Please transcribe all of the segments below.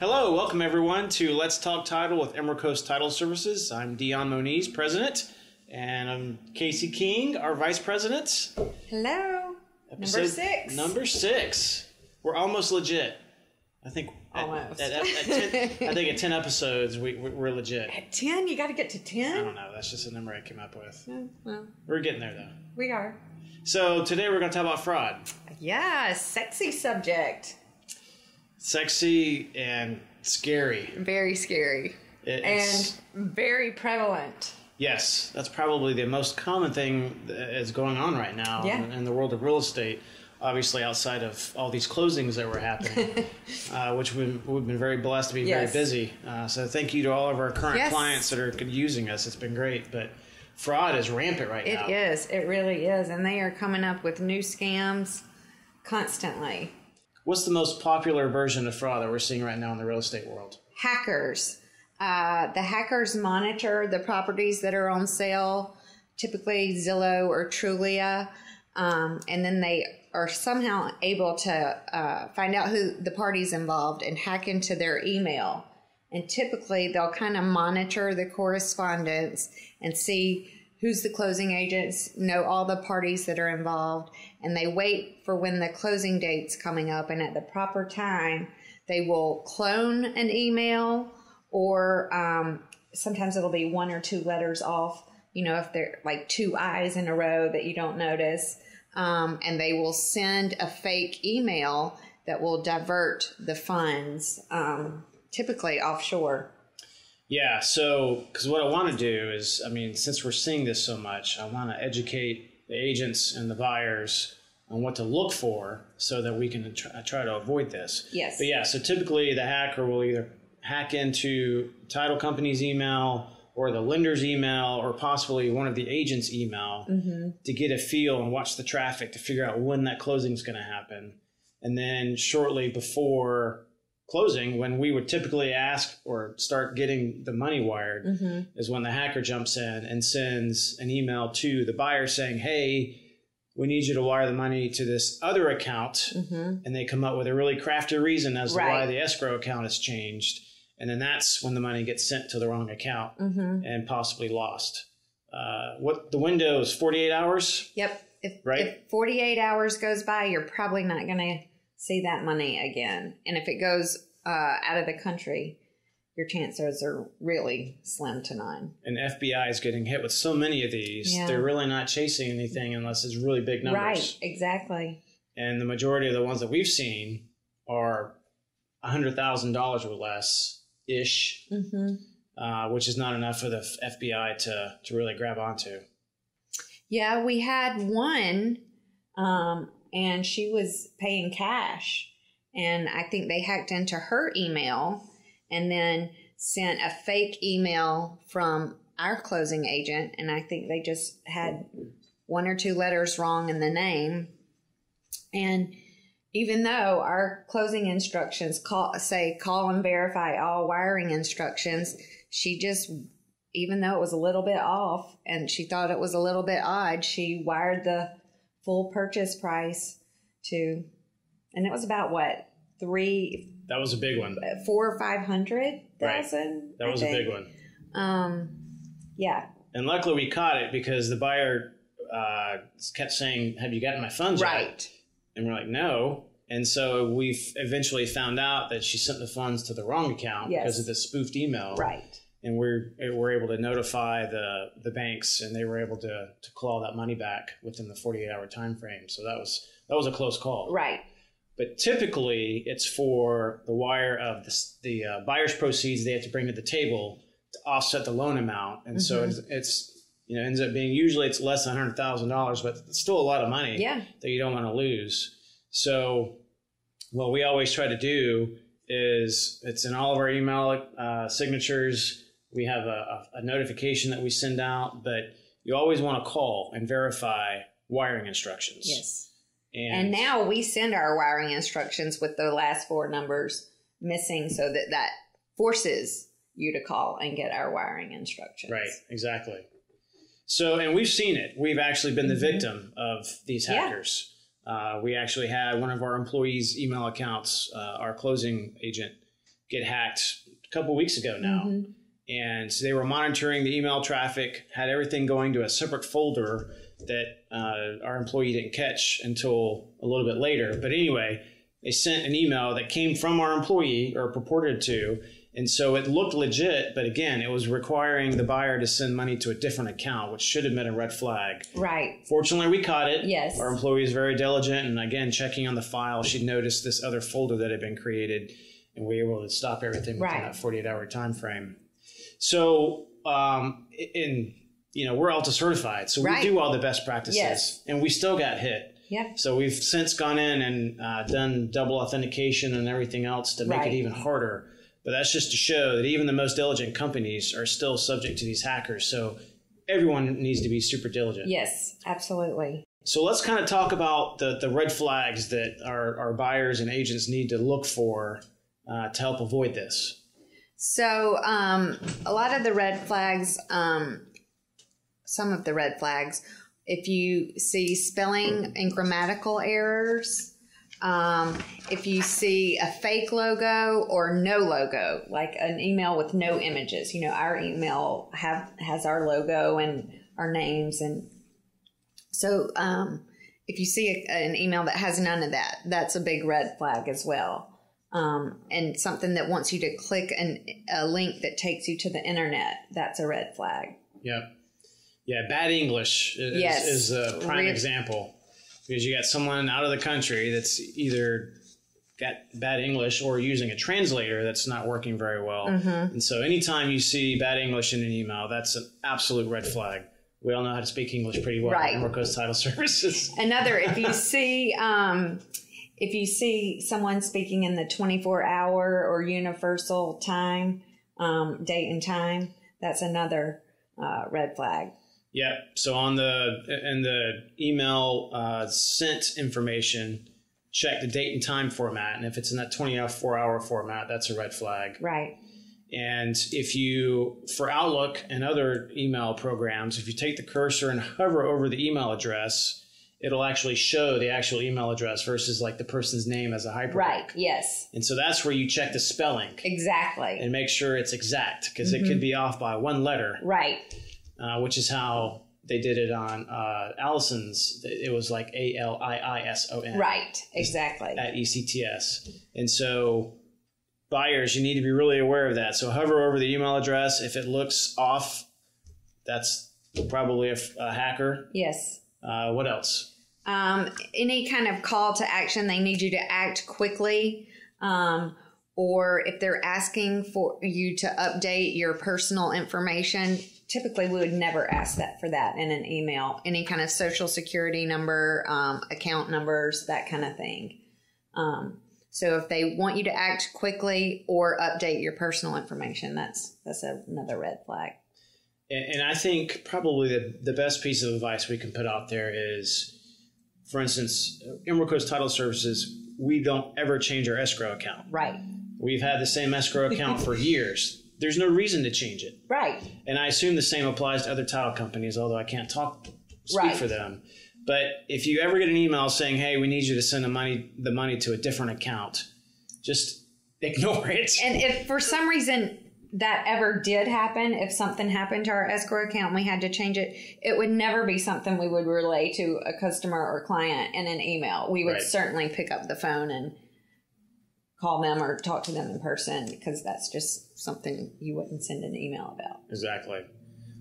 Hello, welcome everyone to Let's Talk Title with Emerald Coast Title Services. I'm Dion Moniz, President, and I'm Casey King, our Vice President. Hello. Episode Number six. Number six. We're almost legit. I think. at- Almost. At, at, 10, I think at ten episodes, we, we, we're legit. At 10? You got to get to ten. I don't know. That's just a number I came up with. Well, We're getting there though. we are. So today we're going to talk about fraud. Yeah, sexy subject. Sexy and scary. Very scary. It's- and very prevalent. Yes, that's probably the most common thing that is going on right now Yeah. in, in the world of real estate. Obviously, outside of all these closings that were happening, uh, which we've, we've been very blessed to be Yes. very busy. Uh, so, thank you to all of our current Yes. clients that are using us. It's been great, but fraud is rampant right It now. is. It really is. And they are coming up with new scams constantly. What's the most popular version of fraud that we're seeing right now in the real estate world? Hackers. Uh, the hackers monitor the properties that are on sale, typically Zillow or Trulia, um, and then they are somehow able to uh, find out who the parties involved and hack into their email. And typically, they'll kind of monitor the correspondence and see who's the closing agents, know all the parties that are involved, and they wait for when the closing date's coming up. And at the proper time, they will clone an email, or um, sometimes it'll be one or two letters off. You know, if they're like two I's in a row that you don't notice, um, and they will send a fake email that will divert the funds, um, typically offshore. Yeah, so because what I want to do is, I mean, since we're seeing this so much, I want to educate the agents and the buyers on what to look for so that we can try, uh, try to avoid this. Yes. But yeah, so typically the hacker will either hack into title company's email or the lender's email or possibly one of the agent's email mm-hmm. to get a feel and watch the traffic to figure out when that closing is going to happen. And then shortly before closing, when we would typically ask or start getting the money wired, mm-hmm. is when the hacker jumps in and sends an email to the buyer saying, Hey, we need you to wire the money to this other account. Mm-hmm. And they come up with a really crafty reason as to why the escrow account has changed. And then that's when the money gets sent to the wrong account mm-hmm. and possibly lost. Uh, what the window is 48 hours? Yep. If, Right. if 48 hours goes by, you're probably not going to see that money again. And if it goes uh, out of the country, your chances are really slim to none. and FBI is getting hit with so many of these, Yeah. they're really not chasing anything unless it's really big numbers. Right. Exactly. And the majority of the ones that we've seen are $100,000 or less ish, hmm uh, which is not enough for the FBI to, to really grab onto. Yeah, we had one, um, and she was paying cash. And I think they hacked into her email and then sent a fake email from our closing agent. And I think they just had one or two letters wrong in the name. And even though our closing instructions call, say call and verify all wiring instructions, she just even though it was a little bit off and she thought it was a little bit odd, she wired the full purchase price to, and it was about what three, That was a big one. four or five hundred thousand. That was a big one. Um, yeah, And luckily we caught it because the buyer uh, kept saying, Have you gotten my funds yet?" right. And we're like, no. And so we eventually found out that she sent the funds to the wrong account Yes. because of the spoofed email. Right. And we're we're able to notify the the banks, and they were able to to claw that money back within the 48 hour time frame. So that was that was a close call. Right. But typically, it's for the wire of the, the uh, buyer's proceeds they have to bring to the table to offset the loan amount, and so Mm-hmm. it's, it's you know ends up being usually it's less than hundred thousand dollars, but it's still a lot of money Yeah. that you don't want to lose. So, what we always try to do is it's in all of our email uh, signatures. We have a, a, notification that we send out, but you always want to call and verify wiring instructions. Yes. And, And now we send our wiring instructions with the last four numbers missing so that that forces you to call and get our wiring instructions. Right, exactly. So, and we've seen it. We've actually been the Mhm. victim of these Yeah. hackers. Uh, we actually had one of our employees' email accounts, uh, our closing agent get hacked a couple weeks ago now. Mm-hmm. And so they were monitoring the email traffic, had everything going to a separate folder that uh, our employee didn't catch until a little bit later. But anyway, they sent an email that came from our employee or purported to. And so it looked legit, but again, it was requiring the buyer to send money to a different account, which should have been a red flag. Right. Fortunately, we caught it. Yes. Our employee is very diligent. And again, checking on the file, she noticed this other folder that had been created, and we were able to stop everything within Right. that 48 hour time frame. So, um, in you know, we're ALTA certified, so Right. we do all the best practices, Yes. and we still got hit. Yeah. So we've since gone in and uh, done double authentication and everything else to make Right. it even harder. But that's just to show that even the most diligent companies are still subject to these hackers. So everyone needs to be super diligent. Yes, absolutely. So let's kind of talk about the, the red flags that our, our buyers and agents need to look for uh, to help avoid this. So, um, a lot of the red flags, um, some of the red flags, if you see spelling and grammatical errors, um, if you see a fake logo or no logo, like an email with no images, you know, our email have has our logo and our names, and so um, if you see a, an email that has none of that, that's a big red flag as well um, and something that wants you to click an, a link that takes you to the internet, that's a red flag. Yep. Yeah, bad English is, Yes. is a prime Re- example because you got someone out of the country that's either got bad English or using a translator that's not working very well. Mm-hmm. And so anytime you see bad English in an email, that's an absolute red flag. We all know how to speak English pretty well. Right. Emerald Coast Title Services. Another, if you see, um, if you see someone speaking in the 24 hour or universal time, um, date and time, that's another uh, red flag. Yep. So on the in the email uh, sent information, check the date and time format, and if it's in that 24 hour format, that's a red flag. Right. And if you, for Outlook and other email programs, if you take the cursor and hover over the email address, it'll actually show the actual email address versus like the person's name as a hyperlink. Right. Yes. And so that's where you check the spelling Exactly. and make sure it's exact because Mm-hmm. it could be off by one letter, right. uh, which is how they did it on uh, Allison's. It was like A L I I S O N Right. Exactly. at E ECTS. And so buyers, you need to be really aware of that. So hover over the email address. If it looks off, that's probably a, a hacker. Yes. Uh, what else? um, any kind of call to action, they need you to act quickly. Um, or if they're asking for you to update your personal information, typically we would never ask that for that in an email. Any kind of social security number, um, account numbers, that kind of thing. Um, so if they want you to act quickly or update your personal information, that's that's another red flag. And, I think probably the, the best piece of advice we can put out there is, for instance, Emerald Coast Title Services, we don't ever change our escrow account. Right. We've had the same escrow account for years. There's no reason to change it. Right. And I assume the same applies to other title companies, although I can't talk speak Right. for them. But if you ever get an email saying, "Hey, we need you to send the money the money to a different account," just ignore it. And if for some reason that ever did happen, if something happened to our escrow account and we had to change it, it would never be something we would relay to a customer or client in an email. We would Right. certainly pick up the phone and call them or talk to them in person because that's just something you wouldn't send an email about. Exactly.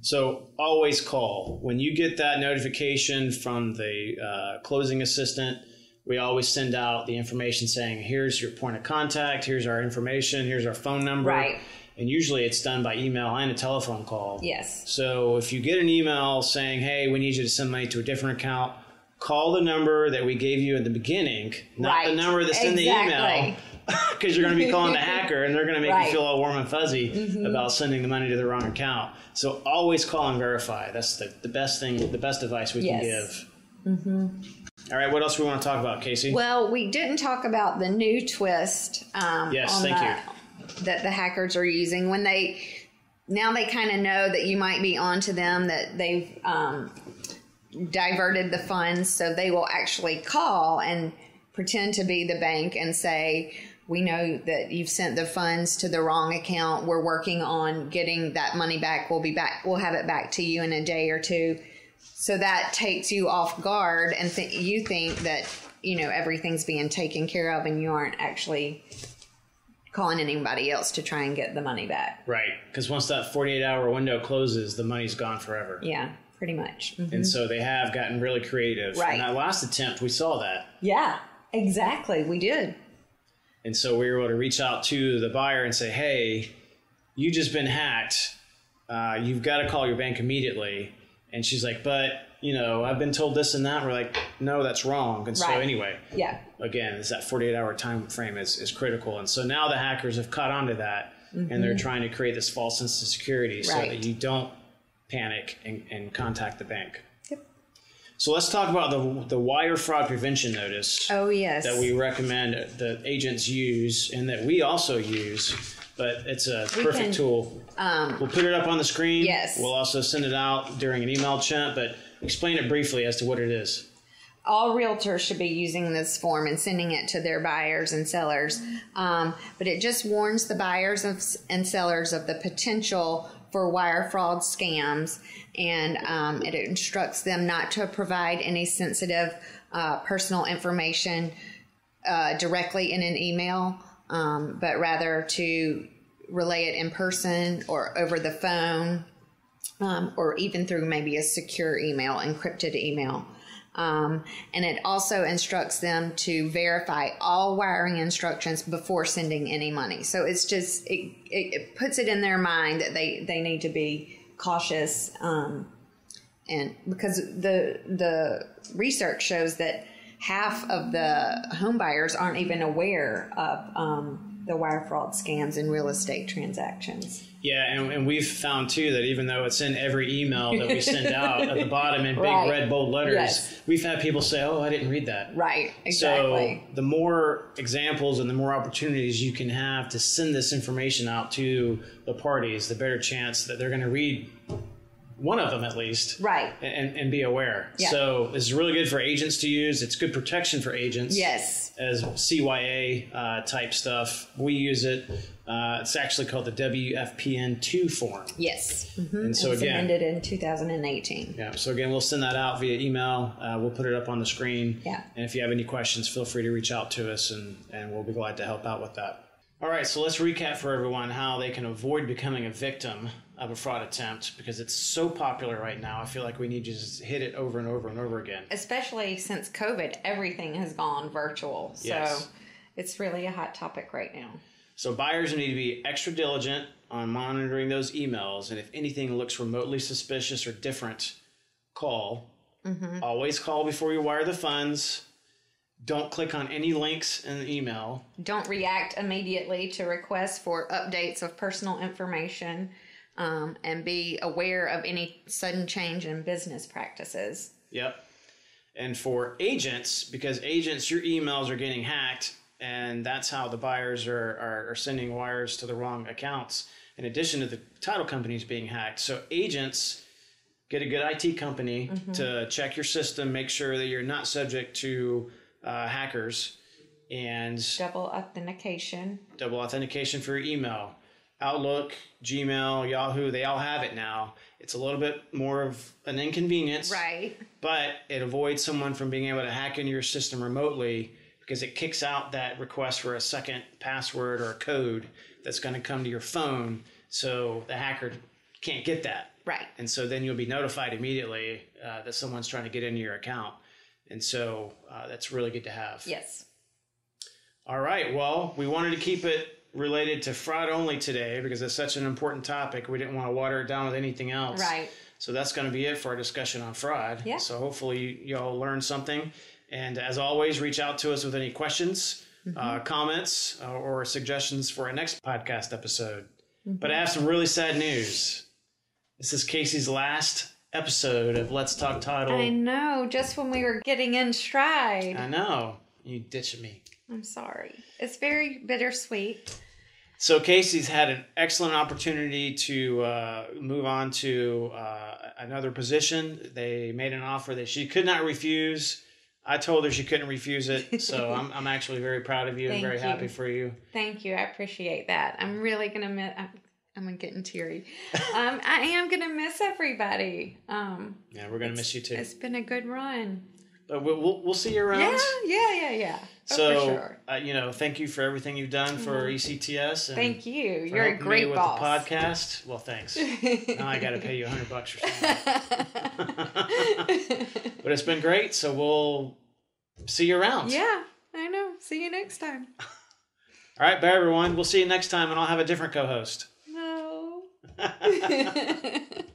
So always call when you get that notification from the uh, closing assistant. We always send out the information saying, "Here's your point of contact. Here's our information. Here's our phone number." Right. And usually it's done by email and a telephone call. Yes. So if you get an email saying, "Hey, we need you to send money to a different account," call the number that we gave you at the beginning, not the number that's in the email, because you're going to be calling the hacker, and they're going to make Right. Mm-hmm. you feel all warm and fuzzy about sending the money to the wrong account. So always call and verify. That's the, the best thing, the best advice we can give. Mm-hmm. right, what else we want to talk about, Casey? Well, we didn't talk about the new twist. Um, Yes, thank the, That the hackers are using when they now they kind of know that you might be onto them that they've um, diverted the funds, so they will actually call and pretend to be the bank and say, we know that you've sent the funds to the wrong account. We're working on getting that money back. We'll be back. We'll have it back to you in a day or two. So that takes you off guard, and th- you think that you know everything's being taken care of, and you aren't actually calling anybody else to try and get the money back. Right. Because once that 48 hour window closes, the money's gone forever. Yeah, pretty much. Mhm. And so they have gotten really creative. Right. And that last attempt, we saw that. Yeah, exactly. We did. And so we were able to reach out to the buyer and say, hey, you just been hacked. Uh, you've got to call your bank immediately. And she's like, but, you know, I've been told this and that. We're like, no, that's wrong. And so Right. anyway, Yeah. again, is that 48 hour time frame is, is critical. And so now the hackers have caught on to that and they're trying to create this false sense of security so Mm-hmm. That you don't panic and, and contact the bank. Yep. So let's talk about the, the wire fraud prevention notice Oh yes. that we recommend the agents use and that we also use. But it's a We perfect can, tool. we'll put it up on the screen. Yes. We'll also send it out during an email chat, but explain it briefly as to what it is. all realtors should be using this form and sending it to their buyers and sellers. Um, but it just warns the buyers of, and sellers of the potential for wire fraud scams, and um, it instructs them not to provide any sensitive uh, personal information uh, directly in an email, um, but rather to relay it in person or over the phone um, or even through maybe a secure email, encrypted email. Um, and it also instructs them to verify all wiring instructions before sending any money. So it's just it, it, it puts it in their mind that they they need to be cautious, um, and because the the research shows that half of the home buyers aren't even aware of um, the wire fraud scams in real estate transactions. Yeah, and, and we've found too that even though it's in every email that we send out at the bottom in big Right. red bold letters, Yes. we've had people say, "Oh, I didn't read that." Right. Exactly. So the more examples and the more opportunities you can have to send this information out to the parties, the better chance that they're going to read one of them at least, Right. And, and be aware. Yeah. So this is really good for agents to use. It's good protection for agents. yes. As CYA uh, type stuff, we use it. Uh, it's actually called the WFPN2 form. Yes. Mm-hmm. And so It's again, amended in 2018. yeah. So again, we'll send that out via email. Uh, we'll put it up on the screen. Yeah. And if you have any questions, feel free to reach out to us, and and we'll be glad to help out with that. All right. So let's recap for everyone how they can avoid becoming a victim of a fraud attempt because it's so popular right now. I feel like we need to just hit it over and over and over again. Especially since COVID, everything has gone virtual. So Yes. it's really a hot topic right now. So buyers need to be extra diligent on monitoring those emails, and if anything looks remotely suspicious or different, call. Mm-hmm. Always call before you wire the funds. Don't click on any links in the email. Don't react immediately to requests for updates of personal information um, and be aware of any sudden change in business practices. Yep. And for agents, because agents, your emails are getting hacked, and that's how the buyers are, are, are sending wires to the wrong accounts, in addition to the title companies being hacked. So, agents get a good IT company to check your system, make sure that you're not subject to uh, hackers, and Double authentication. double authentication for your email. Outlook, Gmail, Yahoo, they all have it now. It's a little bit more of an inconvenience Right. but it avoids someone from being able to hack into your system remotely because it kicks out that request for a second password or a code that's going to come to your phone so the hacker can't get that Right. and so then you'll be notified immediately uh, that someone's trying to get into your account and so uh, that's really good to have Yes. all right well we wanted to keep it related to fraud only today because it's such an important topic we didn't want to water it down with anything else Right. so that's going to be it for our discussion on fraud. Yeah. So hopefully y'all learned something. And as always, reach out to us with any questions, Mm-hmm. uh, comments, uh, or suggestions for our next podcast episode. Mm-hmm. But I have some really sad news. This is Casey's last episode of Let's Talk Title. I know. Just when we were getting in stride. I know you ditched me. I'm sorry. It's very bittersweet. So Casey's had an excellent opportunity to uh, move on to uh, another position. They made an offer that she could not refuse. I told her she couldn't refuse it, so I'm, I'm actually very proud of you and very you. happy for you. Thank you. I appreciate that. I'm really gonna miss. I'm, I'm getting teary. Um, I am gonna miss everybody. Um, Yeah, we're gonna miss you too. it's been a good run. But we'll, we'll, we'll see you around. Yeah, yeah, yeah, yeah. Oh, so, sure. uh, you know, thank you for everything you've done for ECTS. And Thank you. You're a helping me great with the podcast. Well, thanks. now I got to pay you a hundred bucks or something. but it's been great. So we'll see you around. yeah, I know. See you next time. All right, bye everyone. We'll see you next time, and I'll have a different co-host. No.